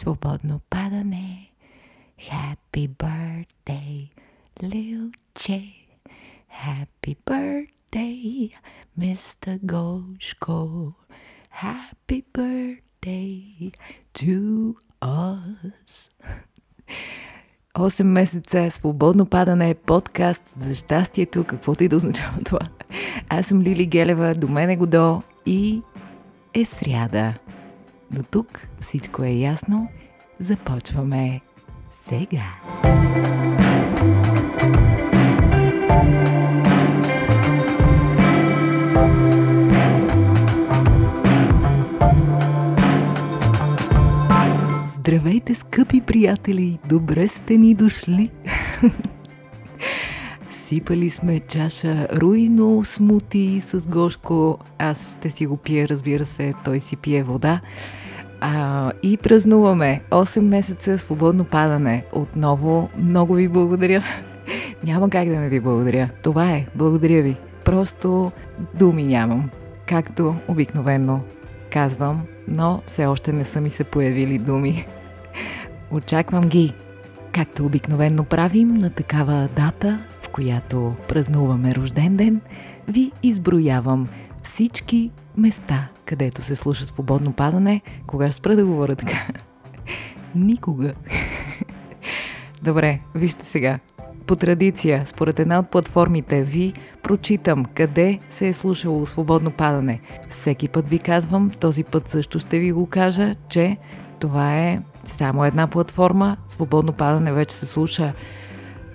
свободно падане. Happy birthday, Lil. Happy birthday, Mr. Гошко. Happy birthday to us. 8 месеца свободно падане е подкаст за щастието, каквото и да означава това. Аз съм Лили Гелева, до мен е Годо и е сряда. До тук всичко е ясно. Започваме сега. Здравейте, скъпи приятели! Добре сте ни дошли! Сипали сме чаша руино смути с Гошко. Аз ще си го пия, разбира се, той си пие вода. А, и празнуваме 8 месеца свободно падане. Отново много ви благодаря. Няма как да не ви благодаря. Това е. Благодаря ви. Просто думи нямам. Както обикновено казвам, но все още не са ми се появили думи. Очаквам ги. Както обикновено правим на такава дата, в която празнуваме рожден ден, ви изброявам всички места, където се слуша свободно падане. Кога ще спра да говоря така? Никога. Добре, вижте сега. По традиция, според една от платформите ви, прочитам къде се е слушало свободно падане. Всеки път ви казвам, този път също ще ви го кажа, че това е само една платформа. Свободно падане вече се слуша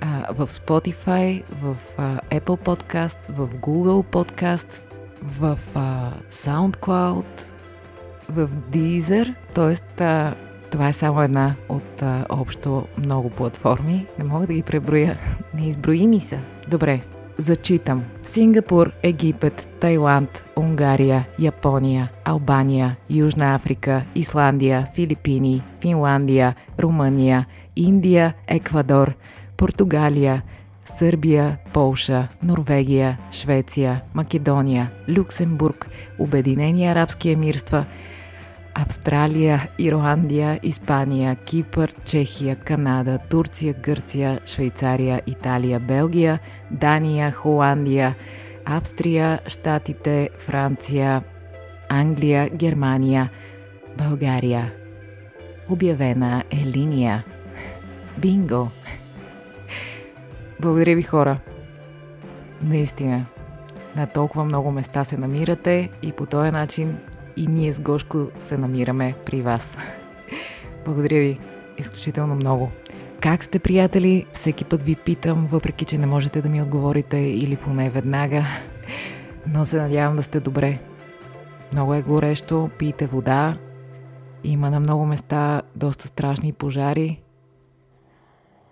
а, в Spotify, в а, Apple Podcast, в Google Podcast, в а, SoundCloud, в Deezer, т.е. това е само една от а, общо много платформи. Не мога да ги преброя. Неизброими са. Добре, зачитам. Сингапур, Египет, Тайланд, Унгария, Япония, Албания, Южна Африка, Исландия, Филипини, Финландия, Румъния, Индия, Еквадор, Португалия, Сърбия, Полша, Норвегия, Швеция, Македония, Люксембург, Обединени арабски емирства, Австралия, Ирландия, Испания, Кипър, Чехия, Канада, Турция, Гърция, Швейцария, Италия, Белгия, Дания, Холандия, Австрия, Штатите, Франция, Англия, Германия, България. Обявена е линия. Бинго! Благодаря ви хора. Наистина. На толкова много места се намирате и по този начин и ние с Гошко се намираме при вас. Благодаря ви изключително много. Как сте, приятели? Всеки път ви питам, въпреки че не можете да ми отговорите или поне веднага. Но се надявам да сте добре. Много е горещо, пийте вода. Има на много места доста страшни пожари.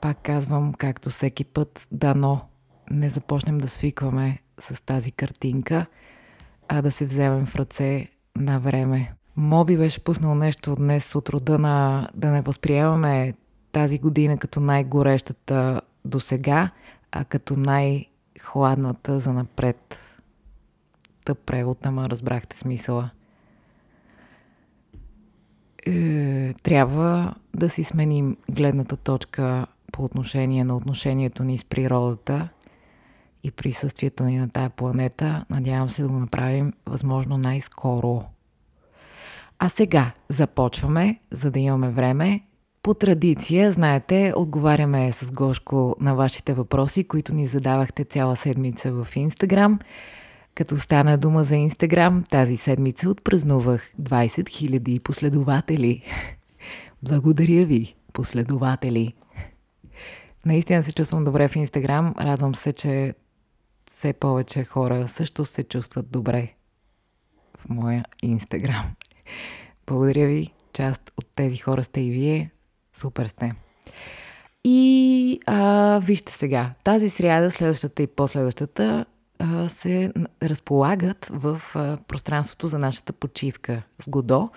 Пак казвам, както всеки път, дано не започнем да свикваме с тази картинка, а да се вземем в ръце на време. Моби беше пуснал нещо днес от рода на да не възприемаме тази година като най-горещата до сега, а като най-хладната за напред. Тъп превод, ама разбрахте смисъла. Е, трябва да си сменим гледната точка по отношение на отношението ни с природата и присъствието ни на тая планета. Надявам се да го направим възможно най-скоро. А сега започваме, за да имаме време. По традиция, знаете, отговаряме с Гошко на вашите въпроси, които ни задавахте цяла седмица в Инстаграм. Като стана дума за Инстаграм, тази седмица отпразнувах 20 000 последователи. Благодаря ви, последователи. Наистина се чувствам добре в Инстаграм. Радвам се, че все повече хора също се чувстват добре в моя Инстаграм. Благодаря ви. Част от тези хора сте и вие. Супер сте. И а, вижте сега, тази сряда, следващата и последващата, а, се разполагат в а, пространството за нашата почивка с Годо.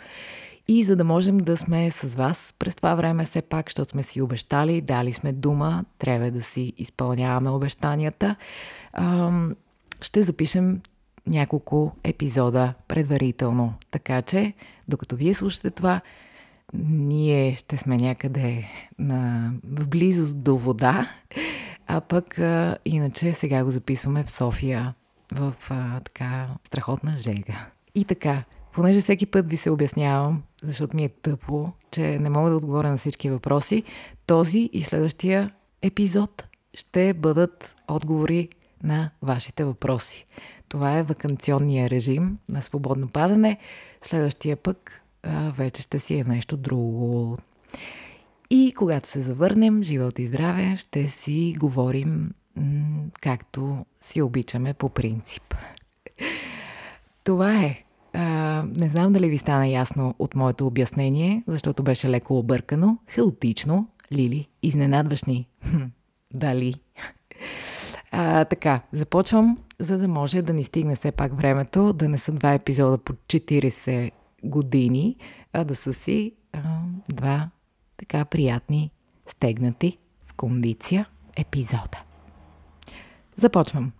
И за да можем да сме с вас през това време, все пак, защото сме си обещали, дали сме дума, трябва да си изпълняваме обещанията, ще запишем няколко епизода предварително. Така че, докато вие слушате това, ние ще сме някъде на, в близост до вода, а пък а, иначе сега го записваме в София в а, така страхотна жега. И така, понеже всеки път ви се обяснявам, защото ми е тъпо, че не мога да отговоря на всички въпроси, този и следващия епизод ще бъдат отговори на вашите въпроси. Това е вакансионния режим на свободно падане. Следващия пък а, вече ще си е нещо друго. И когато се завърнем, живот и здраве, ще си говорим както си обичаме по принцип. Това е. Не знам дали ви стана ясно от моето обяснение, защото беше леко объркано, хаотично. Лили, изненадваш ни. Дали? А, така, започвам, за да може да ни стигне все пак времето, да не са два епизода по 40 години, а да са си а, два така приятни, стегнати в кондиция епизода. Започвам.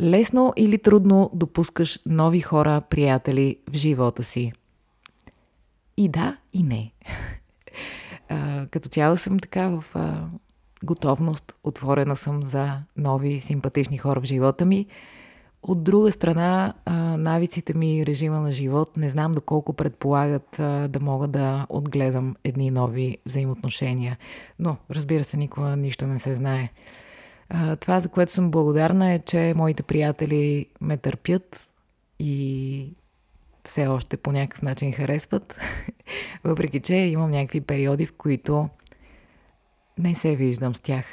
Лесно или трудно допускаш нови хора, приятели в живота си? И да, и не. А, като цяло съм така в а, готовност, отворена съм за нови симпатични хора в живота ми. От друга страна, навиците ми и режима на живот не знам доколко предполагат да мога да отгледам едни нови взаимоотношения. Но, разбира се, никога нищо не се знае. Това, за което съм благодарна е, че моите приятели ме търпят и все още по някакъв начин харесват. Въпреки, че имам някакви периоди, в които не се виждам с тях.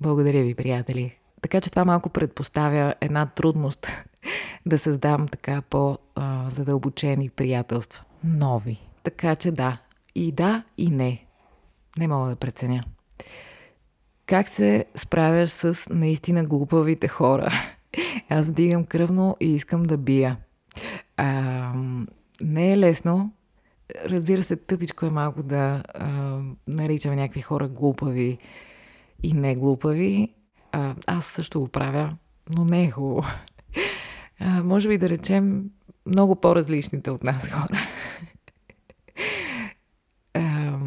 Благодаря ви, приятели. Така че това малко предпоставя една трудност да създам така по-задълбочени приятелства. Нови. Така че да. И да, и не. Не мога да преценя. Как се справяш с наистина глупавите хора? Аз вдигам кръвно и искам да бия. А, не е лесно. Разбира се, тъпичко е малко да а, наричаме някакви хора глупави и не глупави. А, аз също го правя, но не е хубаво. А, може би да речем много по-различните от нас хора. а,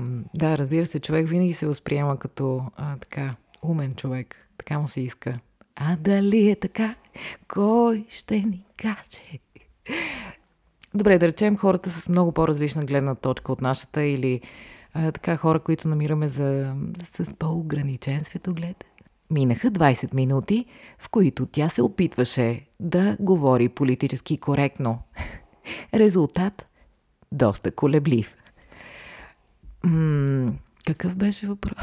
да, разбира се, човек винаги се възприема като а, така умен човек. Така му се иска. А дали е така? Кой ще ни каже? Добре, да речем хората с много по-различна гледна точка от нашата или а, така хора, които намираме за, с по-ограничен светоглед. Минаха 20 минути, в които тя се опитваше да говори политически коректно. Резултат – доста колеблив. М- какъв беше въпрос?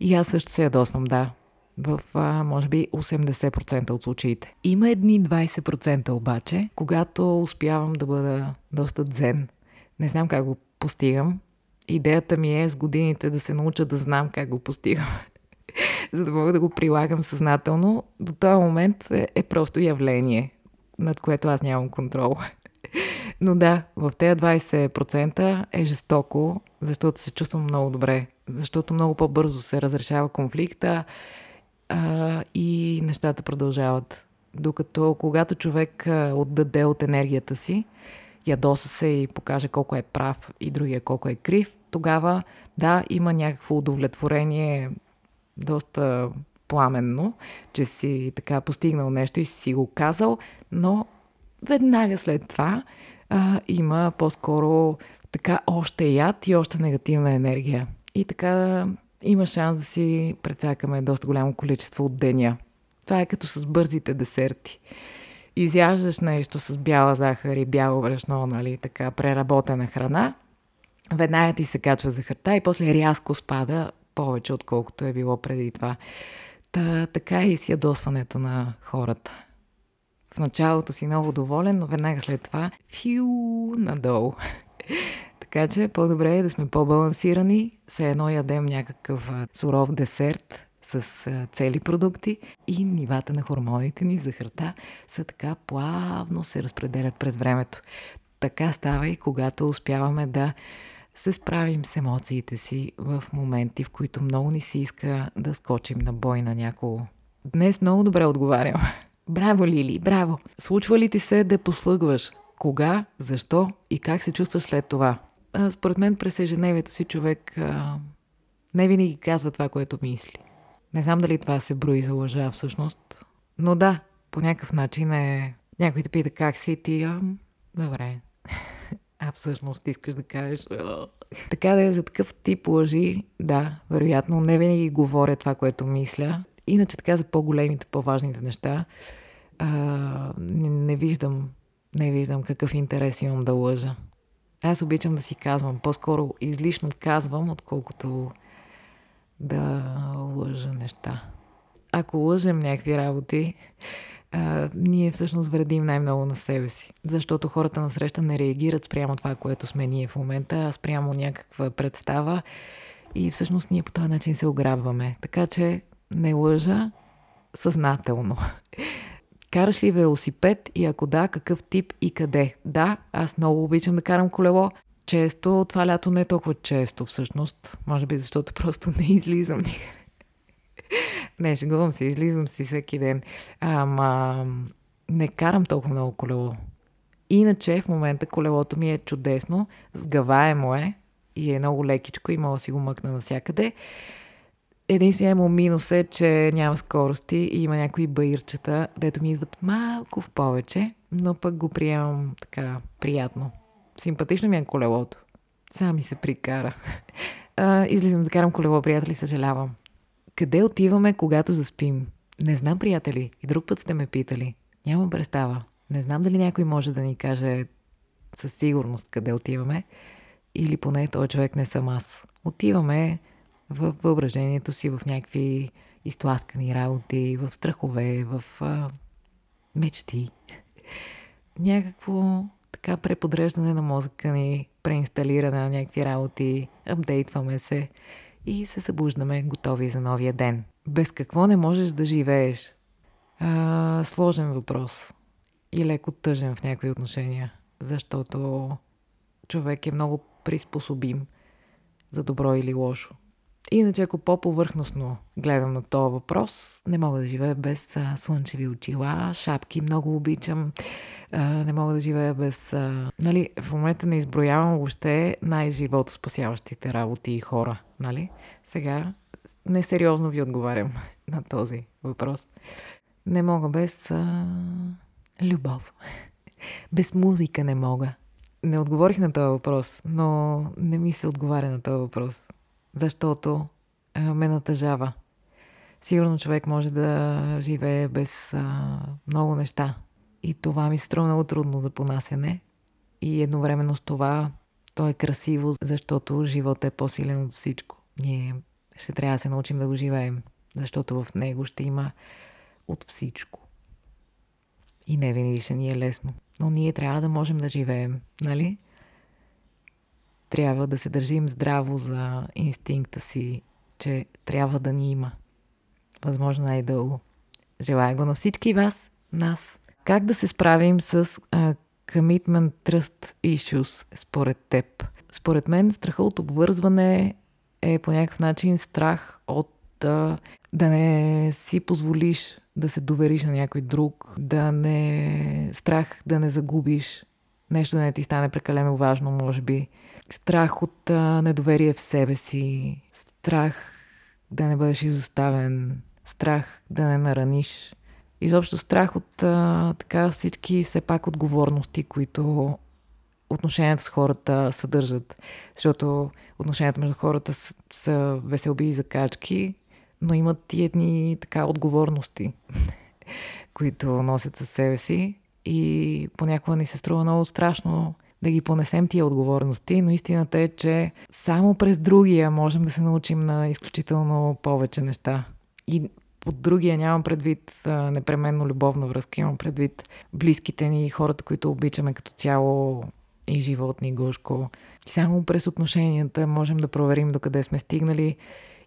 И аз също се ядосвам, да. В, а, може би, 80% от случаите. Има едни 20% обаче, когато успявам да бъда доста дзен. Не знам как го постигам. Идеята ми е с годините да се науча да знам как го постигам. За да мога да го прилагам съзнателно. До този момент е, е просто явление, над което аз нямам контрол. Но да, в тези 20% е жестоко, защото се чувствам много добре. Защото много по-бързо се разрешава конфликта а, и нещата продължават. Докато когато човек отдаде от енергията си, ядоса се и покаже колко е прав и другия колко е крив, тогава да, има някакво удовлетворение доста пламенно, че си така постигнал нещо и си го казал, но веднага след това а, има по-скоро така още яд и още негативна енергия. И така има шанс да си прецакаме доста голямо количество от деня. Това е като с бързите десерти изяждаш нещо с бяла захар и бяло брашно, нали, така преработена храна, веднага ти се качва захарта и после рязко спада повече, отколкото е било преди това. Та, така е и с ядосването на хората. В началото си много доволен, но веднага след това фю надолу. така че по-добре е да сме по-балансирани, все едно ядем някакъв суров десерт, с цели продукти и нивата на хормоните ни, захарта, са така плавно се разпределят през времето. Така става и когато успяваме да се справим с емоциите си в моменти, в които много ни се иска да скочим на бой на някого. Днес много добре отговарям. Браво, Лили, браво! Случва ли ти се да послъгваш кога, защо и как се чувстваш след това. А, според мен през ежедневието си човек а, не винаги казва това, което мисли. Не знам дали това се брои за лъжа всъщност, но да, по някакъв начин е... Някой те пита как си ти, а... добре. А всъщност искаш да кажеш... така да е за такъв тип лъжи, да, вероятно не винаги говоря това, което мисля. Иначе така за по-големите, по-важните неща а, не, не виждам не виждам какъв интерес имам да лъжа. Аз обичам да си казвам. По-скоро излишно казвам, отколкото да лъжа неща. Ако лъжем някакви работи, а, ние всъщност вредим най-много на себе си. Защото хората на среща не реагират спрямо това, което сме ние в момента, а спрямо някаква представа и всъщност ние по този начин се ограбваме. Така че не лъжа съзнателно. Караш ли велосипед и ако да, какъв тип и къде? Да, аз много обичам да карам колело. Често, това лято не е толкова често всъщност. Може би защото просто не излизам никъде. не, шегувам се, излизам си всеки ден. Ама не карам толкова много колело. Иначе в момента колелото ми е чудесно, сгаваемо е и е много лекичко и мога да си го мъкна навсякъде. Единственият му минус е, че няма скорости и има някои баирчета, дето ми идват малко в повече, но пък го приемам така приятно. Симпатично ми е колелото. Само ми се прикара. А, излизам да карам колело, приятели, съжалявам. Къде отиваме, когато заспим? Не знам, приятели. И друг път сте ме питали. Нямам представа. Не знам дали някой може да ни каже със сигурност къде отиваме. Или поне този човек не съм аз. Отиваме в въображението си, в някакви изтласкани работи, в страхове, в а, мечти. Някакво така преподреждане на мозъка ни, преинсталиране на някакви работи, апдейтваме се и се събуждаме готови за новия ден. Без какво не можеш да живееш? А, сложен въпрос и леко тъжен в някои отношения, защото човек е много приспособим за добро или лошо. Иначе, ако по-повърхностно гледам на този въпрос, не мога да живея без а, слънчеви очила, шапки, много обичам. А, не мога да живея без... А... Нали, в момента не изброявам въобще най-живото спасяващите работи и хора. Нали? Сега несериозно ви отговарям на този въпрос. Не мога без а... любов. Без музика не мога. Не отговорих на този въпрос, но не ми се отговаря на този въпрос защото ме натъжава. Сигурно човек може да живее без а, много неща. И това ми се струва много трудно за понасяне. И едновременно с това то е красиво, защото животът е по-силен от всичко. Ние ще трябва да се научим да го живеем, защото в него ще има от всичко. И не винаги ще ни е лесно. Но ние трябва да можем да живеем, нали? Трябва да се държим здраво за инстинкта си, че трябва да ни има. Възможно най-дълго. Желая го на всички вас, нас. Как да се справим с uh, commitment trust issues според теб? Според мен страха от обвързване е по някакъв начин страх от uh, да не си позволиш да се довериш на някой друг, да не страх да не загубиш нещо да не ти стане прекалено важно, може би. Страх от а, недоверие в себе си, страх да не бъдеш изоставен, страх да не нараниш. Изобщо страх от а, така всички все пак отговорности, които отношенията с хората съдържат. Защото отношенията между хората са, са веселби и закачки, но имат и едни така отговорности, които носят със себе си и понякога ни се струва много страшно да ги понесем тия отговорности, но истината е, че само през другия можем да се научим на изключително повече неща. И под другия нямам предвид а, непременно любовна връзка, имам предвид близките ни, хората, които обичаме като цяло и животни, гошко. Само през отношенията можем да проверим докъде сме стигнали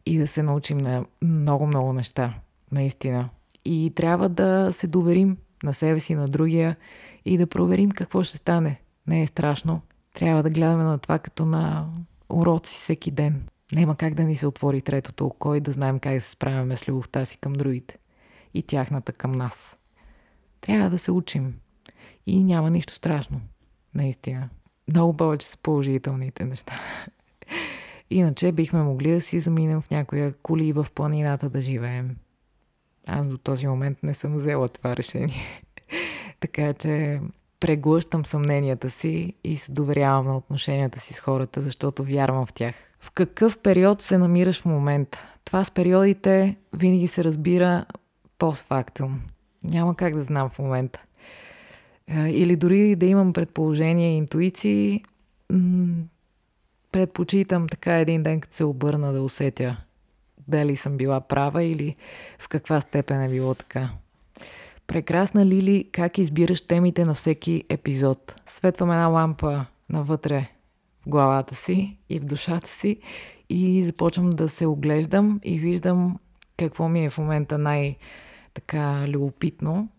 и да се научим на много-много неща, наистина. И трябва да се доверим на себе си, на другия и да проверим какво ще стане. Не е страшно. Трябва да гледаме на това като на уроци всеки ден. Няма как да ни се отвори третото око и да знаем как да се справяме с любовта си към другите и тяхната към нас. Трябва да се учим. И няма нищо страшно. Наистина. Много повече са положителните неща. Иначе бихме могли да си заминем в някоя коли в планината да живеем. Аз до този момент не съм взела това решение. така че преглъщам съмненията си и се доверявам на отношенията си с хората, защото вярвам в тях. В какъв период се намираш в момента? Това с периодите винаги се разбира постфактум. Няма как да знам в момента. Или дори да имам предположения и интуиции, предпочитам така един ден, като се обърна да усетя дали съм била права или в каква степен е било така. Прекрасна Лили, как избираш темите на всеки епизод? Светвам една лампа навътре в главата си и в душата си и започвам да се оглеждам и виждам какво ми е в момента най-така любопитно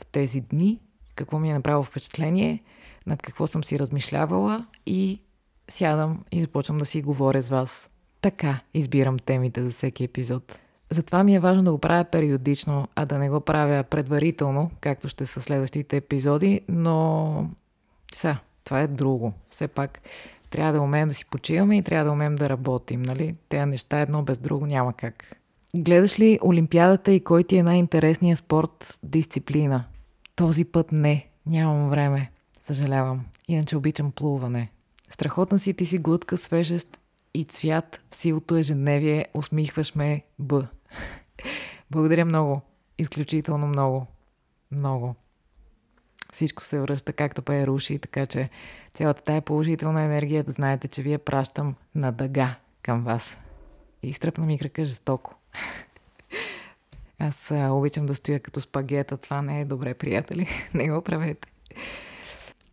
в тези дни, какво ми е направило впечатление, над какво съм си размишлявала и сядам и започвам да си говоря с вас. Така избирам темите за всеки епизод. Затова ми е важно да го правя периодично, а да не го правя предварително, както ще са следващите епизоди, но са, това е друго. Все пак трябва да умеем да си почиваме и трябва да умеем да работим, нали? Те неща едно без друго няма как. Гледаш ли Олимпиадата и кой ти е най-интересният спорт, дисциплина? Този път не, нямам време. Съжалявам. Иначе обичам плуване. Страхотна си ти си глътка, свежест и цвят в силото ежедневие. Усмихваш ме, Б. Благодаря много. Изключително много. Много. Всичко се връща както пее руши, така че цялата тая положителна енергия да знаете, че вие пращам на дъга към вас. И стръпна ми крака жестоко. Аз обичам да стоя като спагета. Това не е добре, приятели. не го правете.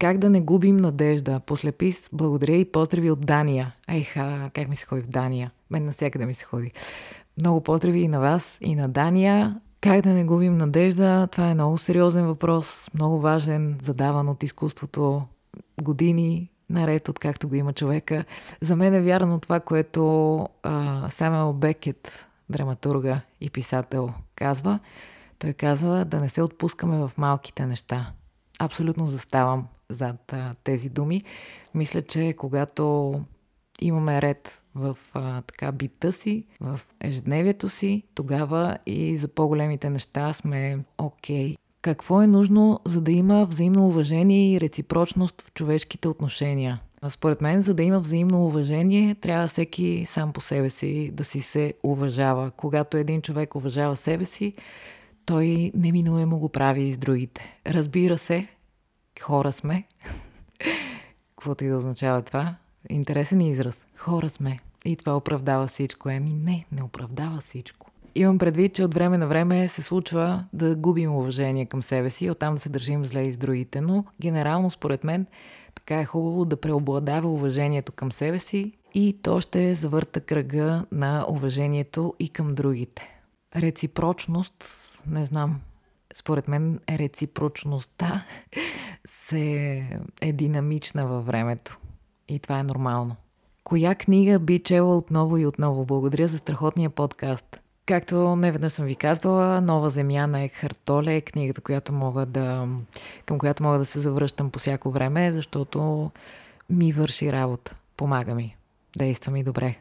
Как да не губим надежда? Послепис, благодаря и поздрави от Дания. Ейха, как ми се ходи в Дания? Мен навсякъде ми се ходи. Много поздрави и на вас, и на Дания. Как да не губим надежда? Това е много сериозен въпрос, много важен, задаван от изкуството години наред, откакто го има човека. За мен е вярно това, което а, Самел Бекет, драматурга и писател, казва. Той казва да не се отпускаме в малките неща. Абсолютно заставам зад а, тези думи. Мисля, че когато имаме ред в а, така бита си, в ежедневието си, тогава и за по-големите неща сме окей. Okay. Какво е нужно, за да има взаимно уважение и реципрочност в човешките отношения? Според мен, за да има взаимно уважение, трябва всеки сам по себе си да си се уважава. Когато един човек уважава себе си, той неминуемо го прави и с другите. Разбира се, хора сме. Каквото и да означава това. Интересен израз. Хора сме. И това оправдава всичко. Еми не, не оправдава всичко. Имам предвид, че от време на време се случва да губим уважение към себе си, оттам да се държим зле и с другите, но генерално според мен така е хубаво да преобладава уважението към себе си и то ще завърта кръга на уважението и към другите. Реципрочност, не знам, според мен реципрочността се е динамична във времето. И това е нормално. Коя книга би чела отново и отново? Благодаря за страхотния подкаст. Както не веднъж съм ви казвала, Нова земя на Екхарт Толе е книгата, която мога да, към която мога да се завръщам по всяко време, защото ми върши работа. Помага ми. Действа ми добре.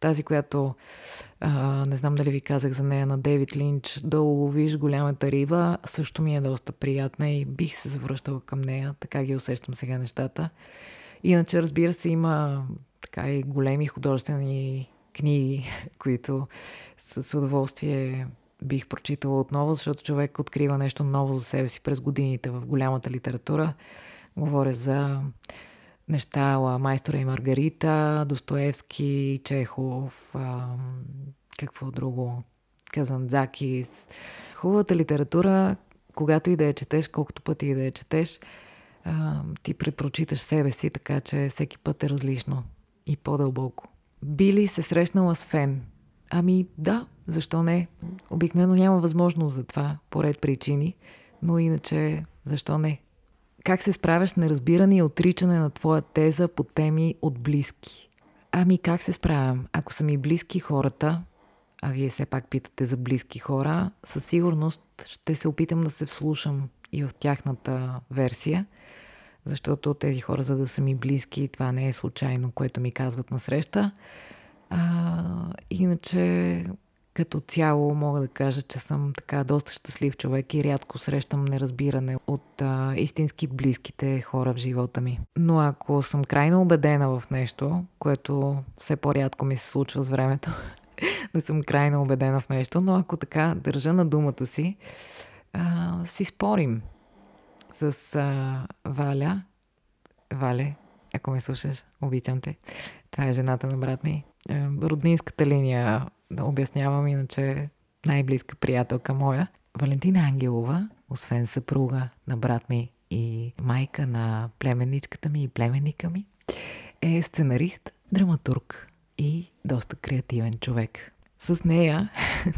Тази, която а, не знам дали ви казах за нея на Дейвид Линч, да уловиш голямата риба, също ми е доста приятна и бих се завръщала към нея. Така ги усещам сега нещата. Иначе, разбира се, има така и големи художествени книги, които с удоволствие бих прочитала отново, защото човек открива нещо ново за себе си през годините в голямата литература. Говоря за неща Майстора и Маргарита, Достоевски, Чехов, а, какво друго, Казанзакис. Хубавата литература, когато и да я четеш, колкото пъти и да я четеш, а, ти препрочиташ себе си, така че всеки път е различно и по-дълбоко. Би ли се срещнала с фен? Ами да, защо не? Обикновено няма възможност за това, по ред причини, но иначе защо не? Как се справяш с неразбиране и отричане на твоя теза по теми от близки? Ами как се справям? Ако са ми близки хората, а вие все пак питате за близки хора, със сигурност ще се опитам да се вслушам и в тяхната версия, защото тези хора, за да са ми близки, това не е случайно, което ми казват на среща. А, иначе, като цяло, мога да кажа, че съм така доста щастлив човек и рядко срещам неразбиране от а, истински близките хора в живота ми. Но ако съм крайно убедена в нещо, което все по-рядко ми се случва с времето, да съм крайно убедена в нещо, но ако така държа на думата си, а, си спорим с а, Валя. Вале, ако ме слушаш, обичам те. Това е жената на брат ми. А, роднинската линия, да обяснявам, иначе най-близка приятелка моя. Валентина Ангелова, освен съпруга на брат ми и майка на племенничката ми и племенника ми, е сценарист, драматург и доста креативен човек с нея.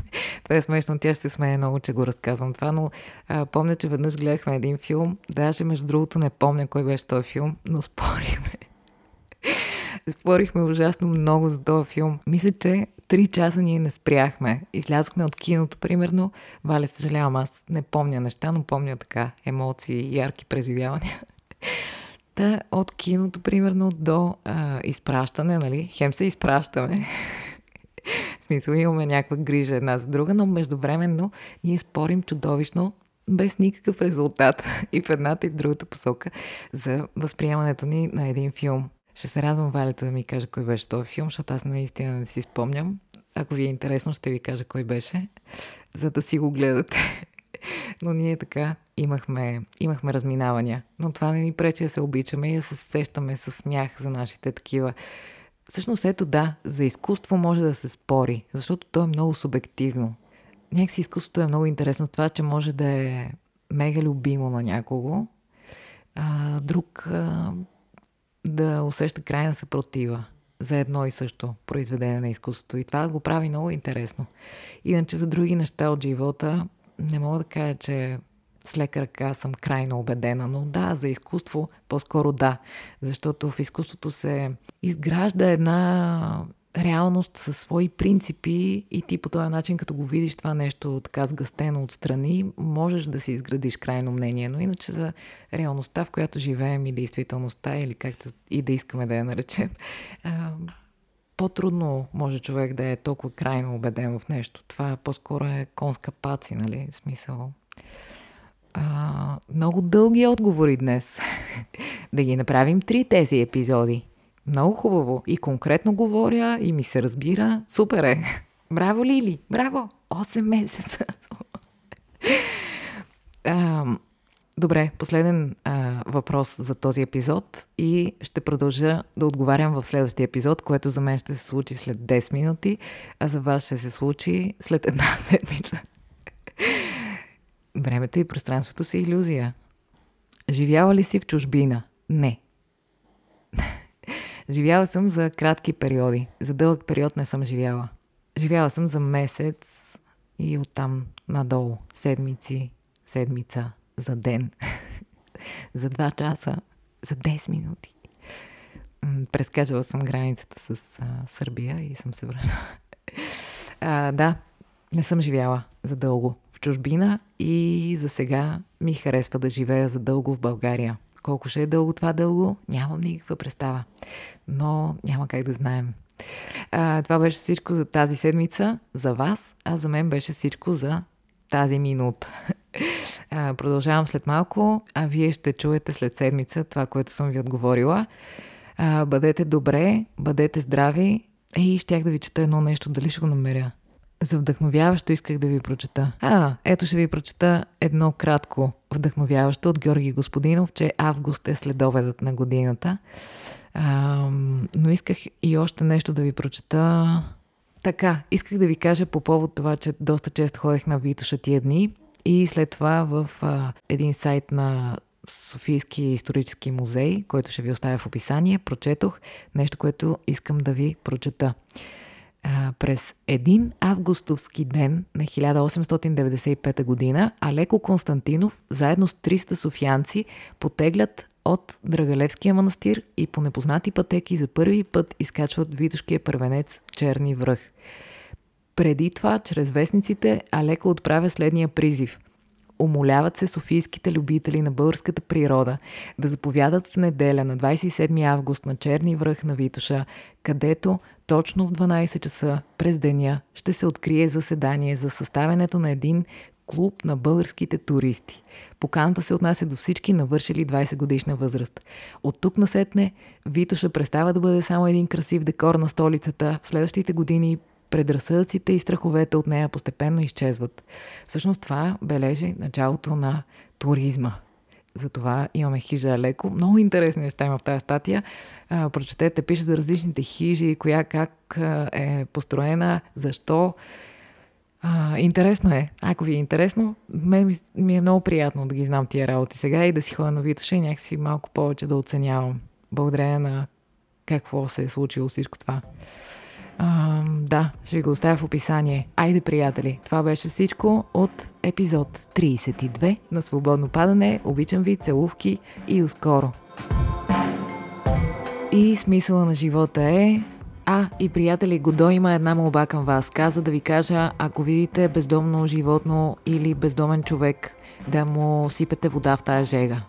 това е смешно, тя ще се смее много, че го разказвам това, но а, помня, че веднъж гледахме един филм. Даже, между другото, не помня кой беше този филм, но спорихме. спорихме ужасно много за този филм. Мисля, че три часа ние не спряхме. Излязохме от киното, примерно. Валя, съжалявам, аз не помня неща, но помня така емоции, ярки преживявания. Та от киното, примерно, до а, изпращане, нали? Хем се изпращаме смисъл имаме някаква грижа една за друга, но междувременно ние спорим чудовищно без никакъв резултат и в едната и в другата посока за възприемането ни на един филм. Ще се радвам Валето да ми каже кой беше този филм, защото аз наистина не си спомням. Ако ви е интересно, ще ви кажа кой беше, за да си го гледате. Но ние така имахме, имахме разминавания. Но това не ни пречи да се обичаме и да се сещаме с смях за нашите такива Всъщност ето да, за изкуство може да се спори, защото то е много субективно. Някакси изкуството е много интересно това, че може да е мега любимо на някого, а друг а, да усеща крайна съпротива за едно и също произведение на изкуството. И това го прави много интересно. Иначе за други неща от живота не мога да кажа, че с лека ръка съм крайно убедена, но да, за изкуство по-скоро да, защото в изкуството се изгражда една реалност със свои принципи и ти по този начин, като го видиш това нещо така сгъстено отстрани, можеш да си изградиш крайно мнение. Но иначе за реалността, в която живеем и действителността, или както и да искаме да я наречем, по-трудно може човек да е толкова крайно убеден в нещо. Това по-скоро е конска паци, нали? В смисъл. А, много дълги отговори днес. да ги направим три тези епизоди. Много хубаво. И конкретно говоря, и ми се разбира. Супер е. Браво, Лили! Браво! 8 месеца. добре, последен а, въпрос за този епизод и ще продължа да отговарям в следващия епизод, което за мен ще се случи след 10 минути, а за вас ще се случи след една седмица. Времето и пространството са иллюзия. Живяла ли си в чужбина? Не. Живяла съм за кратки периоди. За дълъг период не съм живяла. Живяла съм за месец и оттам надолу. Седмици, седмица, за ден. за два часа, за 10 минути. Прескачала съм границата с а, Сърбия и съм се връщала. да, не съм живяла за дълго чужбина и за сега ми харесва да живея за дълго в България. Колко ще е дълго това дълго, нямам никаква представа. Но няма как да знаем. А, това беше всичко за тази седмица, за вас, а за мен беше всичко за тази минута. А, продължавам след малко, а вие ще чуете след седмица това, което съм ви отговорила. А, бъдете добре, бъдете здрави. Ей, щях да ви чета едно нещо, дали ще го намеря. За вдъхновяващо исках да ви прочета. А, ето ще ви прочета едно кратко вдъхновяващо от Георги Господинов, че август е следобедът на годината. А, но исках и още нещо да ви прочета. Така, исках да ви кажа по повод това, че доста често ходех на Витоша тия дни и след това в а, един сайт на Софийски исторически музей, който ще ви оставя в описание, прочетох нещо, което искам да ви прочета а, през един августовски ден на 1895 година Алеко Константинов заедно с 300 софиянци потеглят от Драгалевския манастир и по непознати пътеки за първи път изкачват Витошкия първенец Черни връх. Преди това, чрез вестниците, Алеко отправя следния призив. Умоляват се софийските любители на българската природа да заповядат в неделя на 27 август на Черни връх на Витоша, където точно в 12 часа през деня ще се открие заседание за съставянето на един клуб на българските туристи. Поканата се отнася до всички навършили 20 годишна възраст. От тук насетне Витоша престава да бъде само един красив декор на столицата. В следващите години предразсъдъците и страховете от нея постепенно изчезват. Всъщност това бележи началото на туризма. Затова имаме хижа леко. Много интересни неща има в тази статия. А, прочетете, пише за различните хижи, коя как е построена, защо. А, интересно е. Ако ви е интересно, мен ми, ми е много приятно да ги знам тия работи сега и да си ходя на Витоша и някакси малко повече да оценявам. Благодарение на какво се е случило всичко това. А, да, ще ви го оставя в описание. Айде, приятели, това беше всичко от епизод 32 на Свободно падане. Обичам ви, целувки и ускоро. И смисъла на живота е а, и приятели, Годо има една молба към вас. Каза да ви кажа, ако видите бездомно животно или бездомен човек, да му сипете вода в тая жега.